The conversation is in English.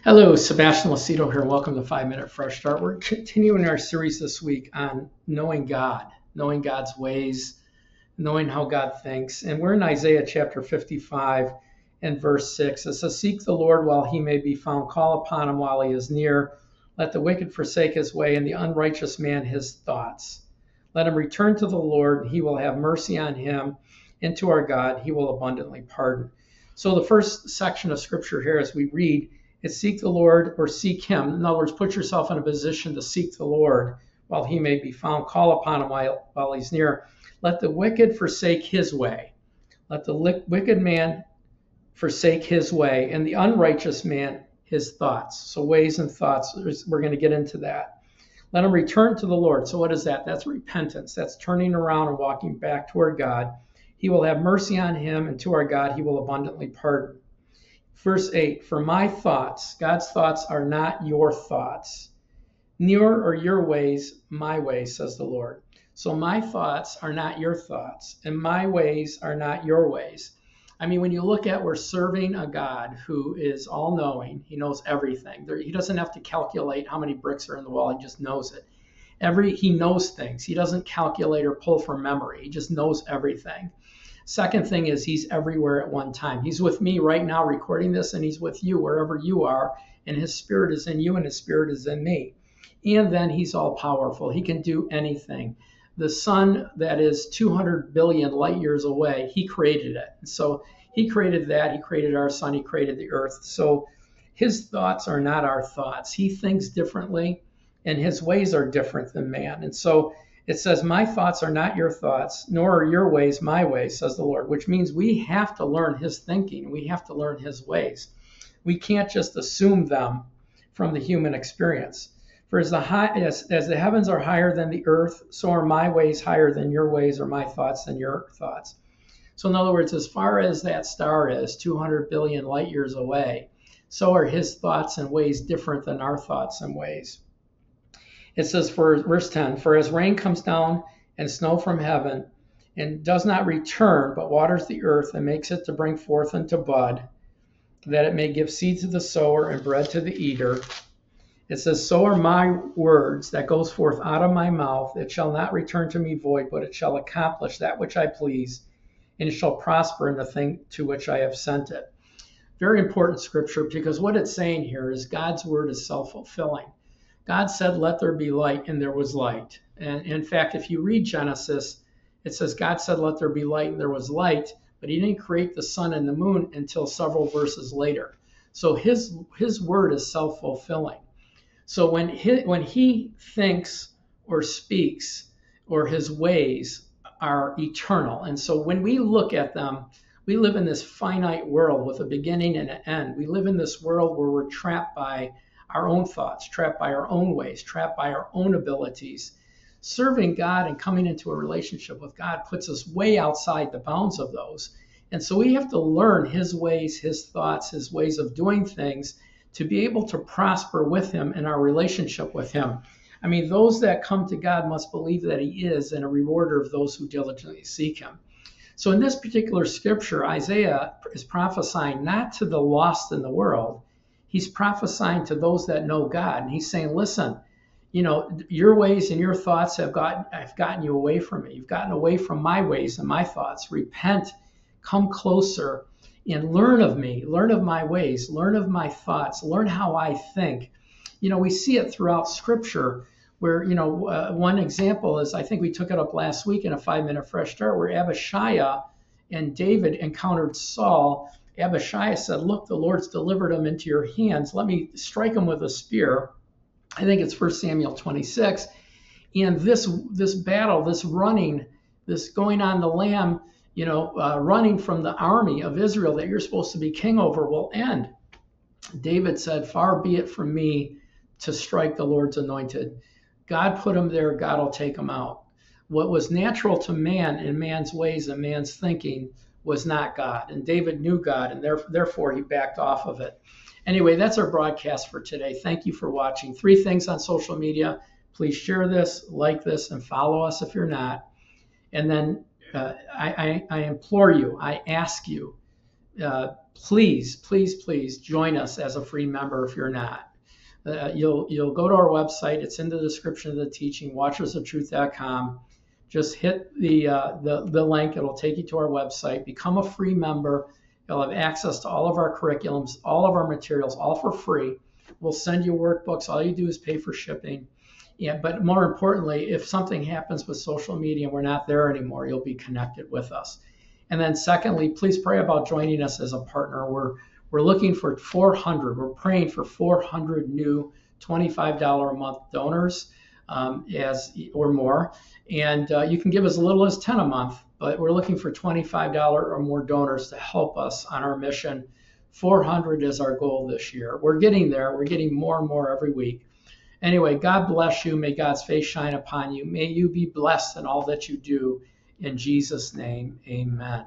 Hello, Sebastian Lucido here. Welcome to Five Minute Fresh Start. We're continuing our series this week on knowing God, knowing God's ways, knowing how God thinks. And we're in Isaiah chapter 55 and verse 6. It says, Seek the Lord while he may be found, call upon him while he is near. Let the wicked forsake his way, and the unrighteous man his thoughts. Let him return to the Lord, he will have mercy on him, and to our God, he will abundantly pardon. So, the first section of scripture here, as we read, is seek the Lord or seek Him. In other words, put yourself in a position to seek the Lord while He may be found. Call upon Him while, while He's near. Let the wicked forsake His way. Let the li- wicked man forsake his way, and the unrighteous man his thoughts. So, ways and thoughts, we're going to get into that. Let him return to the Lord. So, what is that? That's repentance. That's turning around and walking back toward God. He will have mercy on him, and to our God, he will abundantly pardon. Verse 8 For my thoughts, God's thoughts are not your thoughts. Near are your ways, my ways, says the Lord. So my thoughts are not your thoughts, and my ways are not your ways. I mean, when you look at we're serving a God who is all knowing, he knows everything. There, he doesn't have to calculate how many bricks are in the wall, he just knows it. Every he knows things. He doesn't calculate or pull from memory. He just knows everything. Second thing is he's everywhere at one time. He's with me right now recording this, and he's with you wherever you are, and his spirit is in you, and his spirit is in me. And then he's all powerful. He can do anything. The sun that is 200 billion light years away, he created it. So he created that. He created our sun. He created the earth. So his thoughts are not our thoughts. He thinks differently, and his ways are different than man. And so it says, My thoughts are not your thoughts, nor are your ways my ways, says the Lord, which means we have to learn his thinking. We have to learn his ways. We can't just assume them from the human experience. For as the, high, as, as the heavens are higher than the earth, so are my ways higher than your ways, or my thoughts than your thoughts. So, in other words, as far as that star is 200 billion light years away, so are his thoughts and ways different than our thoughts and ways. It says, for verse 10, for as rain comes down and snow from heaven, and does not return, but waters the earth and makes it to bring forth into bud, that it may give seed to the sower and bread to the eater. It says, So are my words that goes forth out of my mouth. It shall not return to me void, but it shall accomplish that which I please, and it shall prosper in the thing to which I have sent it. Very important scripture because what it's saying here is God's word is self fulfilling. God said, Let there be light, and there was light. And in fact, if you read Genesis, it says, God said, Let there be light, and there was light, but he didn't create the sun and the moon until several verses later. So his, his word is self fulfilling. So when he, when he thinks or speaks, or his ways are eternal. And so when we look at them, we live in this finite world with a beginning and an end. We live in this world where we're trapped by our own thoughts, trapped by our own ways, trapped by our own abilities. Serving God and coming into a relationship with God puts us way outside the bounds of those. And so we have to learn His ways, His thoughts, His ways of doing things to be able to prosper with Him in our relationship with Him. I mean, those that come to God must believe that He is and a rewarder of those who diligently seek Him. So in this particular scripture, Isaiah is prophesying not to the lost in the world, he's prophesying to those that know God. And he's saying, listen, you know, your ways and your thoughts have gotten have gotten you away from me. You've gotten away from my ways and my thoughts. Repent, come closer, and learn of me. Learn of my ways. Learn of my thoughts. Learn how I think. You know, we see it throughout Scripture. Where you know, uh, one example is I think we took it up last week in a five-minute fresh start, where Abishai and David encountered Saul Abishai said, Look, the Lord's delivered him into your hands. Let me strike him with a spear. I think it's 1 Samuel 26. And this this battle, this running, this going on the lam, you know, uh, running from the army of Israel that you're supposed to be king over will end. David said, Far be it from me to strike the Lord's anointed. God put him there, God will take him out. What was natural to man in man's ways and man's thinking was not God. And David knew God, and therefore he backed off of it. Anyway, that's our broadcast for today. Thank you for watching. Three things on social media. Please share this, like this, and follow us if you're not. And then uh, I, I, I implore you, I ask you, uh, please, please, please join us as a free member if you're not. Uh, you'll you'll go to our website. It's in the description of the teaching. Watchersoftruth.com. Just hit the, uh, the the link. It'll take you to our website. Become a free member. You'll have access to all of our curriculums, all of our materials, all for free. We'll send you workbooks. All you do is pay for shipping. Yeah, but more importantly, if something happens with social media and we're not there anymore, you'll be connected with us. And then secondly, please pray about joining us as a partner. We're we're looking for 400. We're praying for 400 new $25 a month donors um, as or more. And uh, you can give as little as 10 a month, but we're looking for $25 or more donors to help us on our mission. 400 is our goal this year. We're getting there. We're getting more and more every week. Anyway, God bless you. May God's face shine upon you. May you be blessed in all that you do. In Jesus' name, amen.